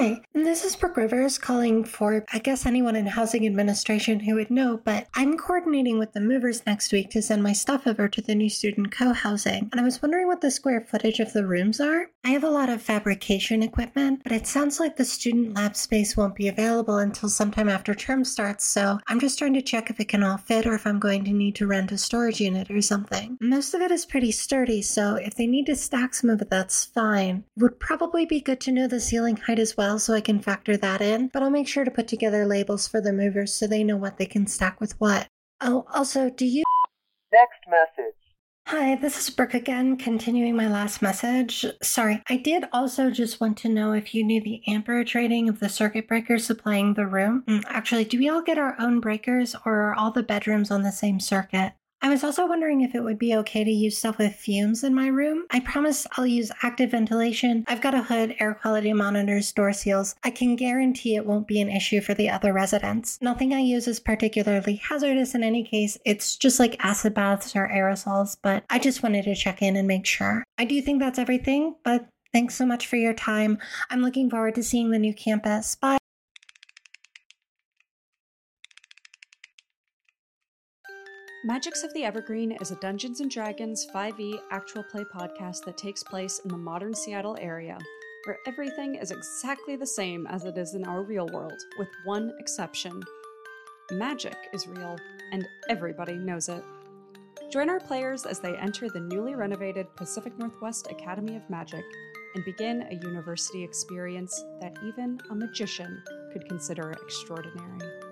Hi, this is Brooke Rivers calling for, I guess, anyone in housing administration who would know, but I'm coordinating with the movers next week to send my stuff over to the new student co housing, and I was wondering what the square footage of the rooms are. I have a lot of fabrication equipment, but it sounds like the student lab space won't be available until sometime after term starts, so I'm just trying to check if it can all fit or if I'm going to need to rent a storage unit or something. Most of it is pretty sturdy, so if they need to stack some of it, that's fine. It would probably be good to know the ceiling height as well so I can factor that in, but I'll make sure to put together labels for the movers so they know what they can stack with what. Oh, also, do you. Next message. Hi, this is Brooke again, continuing my last message. Sorry, I did also just want to know if you knew the amperage rating of the circuit breakers supplying the room. Mm, Actually, do we all get our own breakers or are all the bedrooms on the same circuit? I was also wondering if it would be okay to use stuff with fumes in my room. I promise I'll use active ventilation. I've got a hood, air quality monitors, door seals. I can guarantee it won't be an issue for the other residents. Nothing I use is particularly hazardous in any case. It's just like acid baths or aerosols, but I just wanted to check in and make sure. I do think that's everything, but thanks so much for your time. I'm looking forward to seeing the new campus. Bye. Magics of the Evergreen is a Dungeons and Dragons 5e actual play podcast that takes place in the modern Seattle area, where everything is exactly the same as it is in our real world, with one exception. Magic is real, and everybody knows it. Join our players as they enter the newly renovated Pacific Northwest Academy of Magic and begin a university experience that even a magician could consider extraordinary.